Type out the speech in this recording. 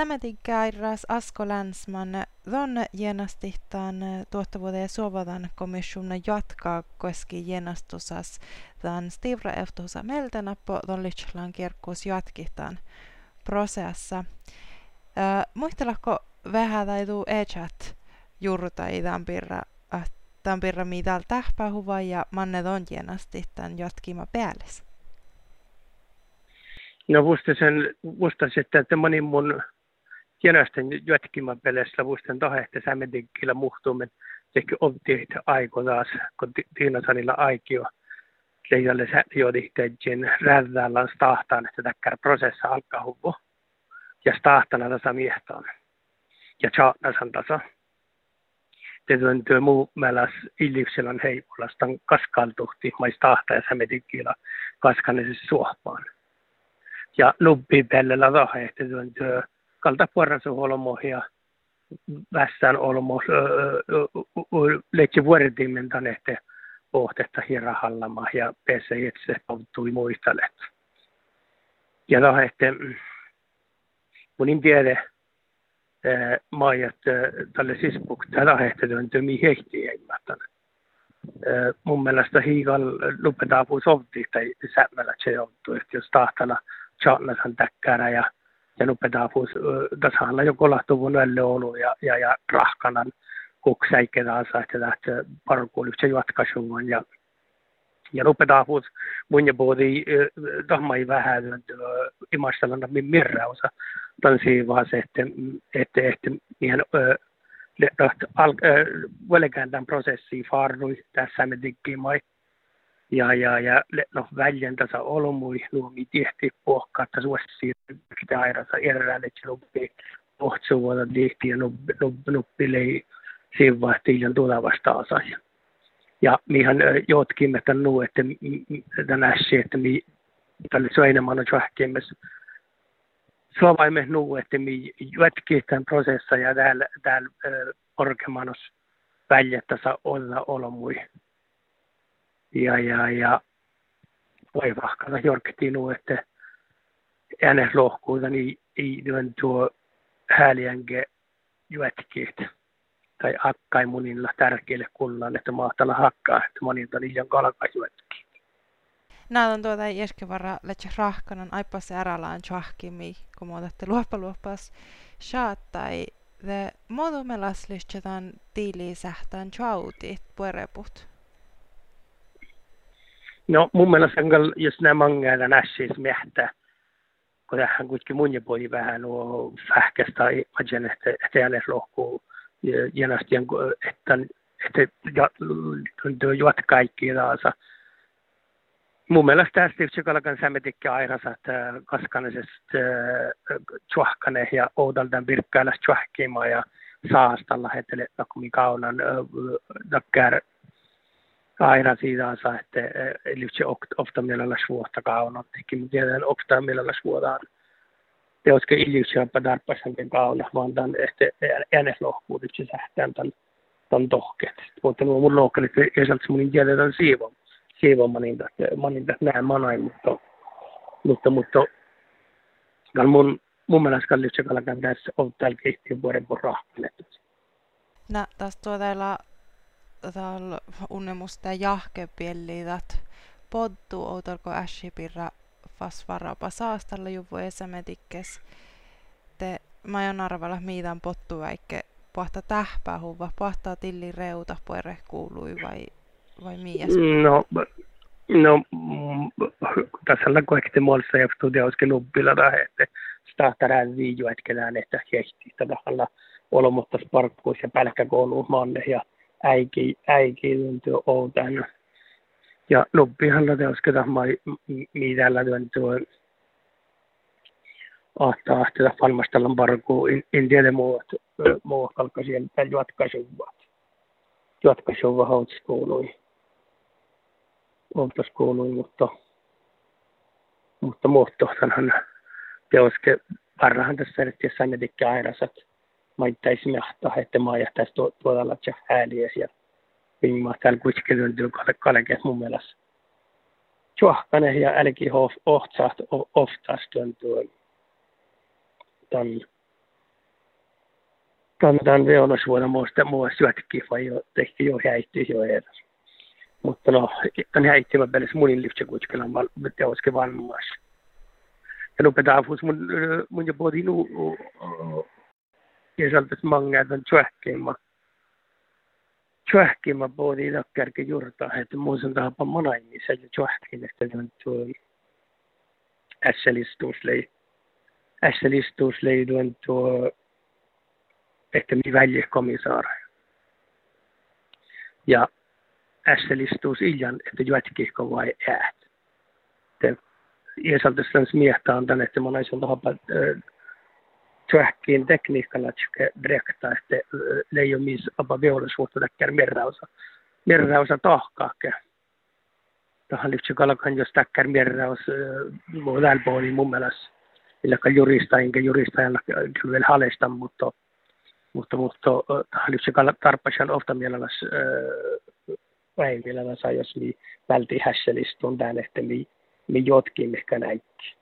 Sämetikkäirras Asko Länsman, don genastihtaan tuottavuuden ja suovadan komissiona jatkaa koski genastusas tämän stivra eftuhusa meltenappo don lichlan kirkkuus jatkihtaan prosessa. Muistelako vähän tai tuu e-chat tämän pirra, tämän pirra mitä tähpähuva ja manne don genastihtaan jatkima päälles? No vuostaisen, vuostaisen, että moni mun Jänästen jatkiman pelessä vuosten tahehti sämentikkillä muhtuumen tehty opti aiko taas, kun Tiina Sanilla aikio leijalle sätiodihteen räddäällä stahtaan, että täkkär prosessa alkaa huvu. Ja stahtana tasa miehtaan. Ja tjaatnasan tasa. Tietyn työ muu mäläs illivselän heipulastan kaskaltuhti mais tahta ja sämetikkillä kaskanisessa suohpaan. Ja nubbi pellellä tahehti työ kalta puoransa olmoja vässään olmo leitsi vuoritimen tanehte pohtetta hirahallama ja pese itse pauttui muistalet. Ja lahehte munin tiede maajat tälle sispuk tällä hehtelyyn tymi hehti eimätän. Mun mielestä hiigal lupetaan puu sovti tai sämmällä se joutuu, että jos tahtana chatnasan täkkärä ja ja nupetaapus tasalla jo kolatuvun ollut ja, ja, ja rahkanan kuksäikkedaansa, että lähtee parkuun yhtä jatkaisun ja ja nupetaapus mun ja puhuti tahmai vähän imastelana mirrausa. Tämän siivaa se, että että että mihin al, välkään tämän prosessiin farnui tässä me mai ja, ja, ja no, väljentänsä olmui nuomi tehti pohkatta suossi sitä airassa erään, että nuppi pohtsuvuota tehti ja nuppi lei siivahti ja tulevasta asia. Ja mihän jotkin että nu, että tänä että mi tälle enemmän on tjahkemmes Suomaimme nu, että mi jätki tämän prosessa ja täällä, täällä korkeammanos väljettänsä olla olmui ja, ja, vahkata jorketinu, että äänes lohkuuta niin ei tuo hääliänke juetkiit tai akkai munilla tärkeille kullan, että mahtalla hakkaa, että monilta niitä kalkajuetkiit. Nämä on tuota ieskevara letse rahkanan aipas ärälaan tjahkimi, kun muotatte luoppa luoppas tai The modumelas lyhtsetään tiiliin sähtään tjautit puereput. No mun mielestä jos nämä mangailla nässis miehtää, kun tähän kuitenkin mun ja poi vähän nuo fähkästä imagen, että että jälleen lohkuu jenasti, että että tuntuu juot kaikki taas. Mun mielestä tässä tietysti kalkan sämetikki airasa, että kaskanisesta tjuahkane ja oudaltaan virkkäillä tjuahkimaa ja saastalla hetele, kun kaunan dakkär aina siitä että eli se ofta mielellä suosta kauna teki mutta tiedän ofta mielellä suodaan teoske iljusiappa darpasankin kauna vaan tämän ehte äänes lohkuudet se sähtään tämän tämän tohkeet mutta nuo mun lohkeet ei sieltä mun tiedetään siivo siivo maninta maninta näin manai mutta mutta mutta mun mun mielestä kallitse kalakan tässä on täällä kehittyy vuoden por rahkelet. No, tässä tuolla tal unnemusta jahkepiellidat poddu outorko ässipirra fasvarapa saastalla juvu esämetikkes te majon arvalla miitan pottu väikke pohta tähpää huva, pohtaa tilli reuta puere kuului vai, vai mias? No, no tässä on kaikki muodossa ja studioiske lubbilla että startar video etkelään, että hehti tällä olomottas parkkuus ja pälkkäkouluun manne ja äiki, äiki tuntuu outan. Ja nuppihan teosketa mai mitäällä tuntuu ahtaa ahtella falmastellan parkuu. En tiedä muut, muut kalka sieltä jatkasuvat. Jatkasuvat houtskoului. Oltaskoului, mutta mutta muuttohtanhan teoske parhaan tässä erittäin sannetikki airasat maittaisi mehta, että mä jähtäisi tuolla tja ääliä ja viimaa täällä kuitenkin tyllä kalkeet mun mielestä. Tjohkane ja älki ohtsaat oftaas tuon tuon tämän tämän veonosvuonna muista muista syötkin vai jo tehty jo häitti jo edes. Mutta no, tämän häittivä pelis munin lyhtsä kuitenkin on teoske vanmas. Ja pedafus mun, mun jo både nu ja saltas många den tjöhkeimma. Tjöhkeimma både i dakkärke jurta, että muisen tahapa monaimissa ja tjöhkein, että den tuo ässelistuslei. Ässelistuslei den tuo että mi välje komisar. Ja ässelistus illan, että juotkihko vai äät. Te Iesaltestans miehtaan tänne, että mä naisin tahapa työhkiin tekniikalla direkta, että leijo mis apa veollisuutta täkkär merrausa. Merrausa tahkaakke. Tähän lyhtsä kalkan jos täkkär merraus muu puolin mun mielestä.Illä jurista, enkä jurista, kyllä vielä halesta, mutta mutta, mutta lyhtsä tarpeeseen ofta mielelläs väin mielelläs jos mi välti hässelistun tän, että mi, mi jotkin ehkä näitti.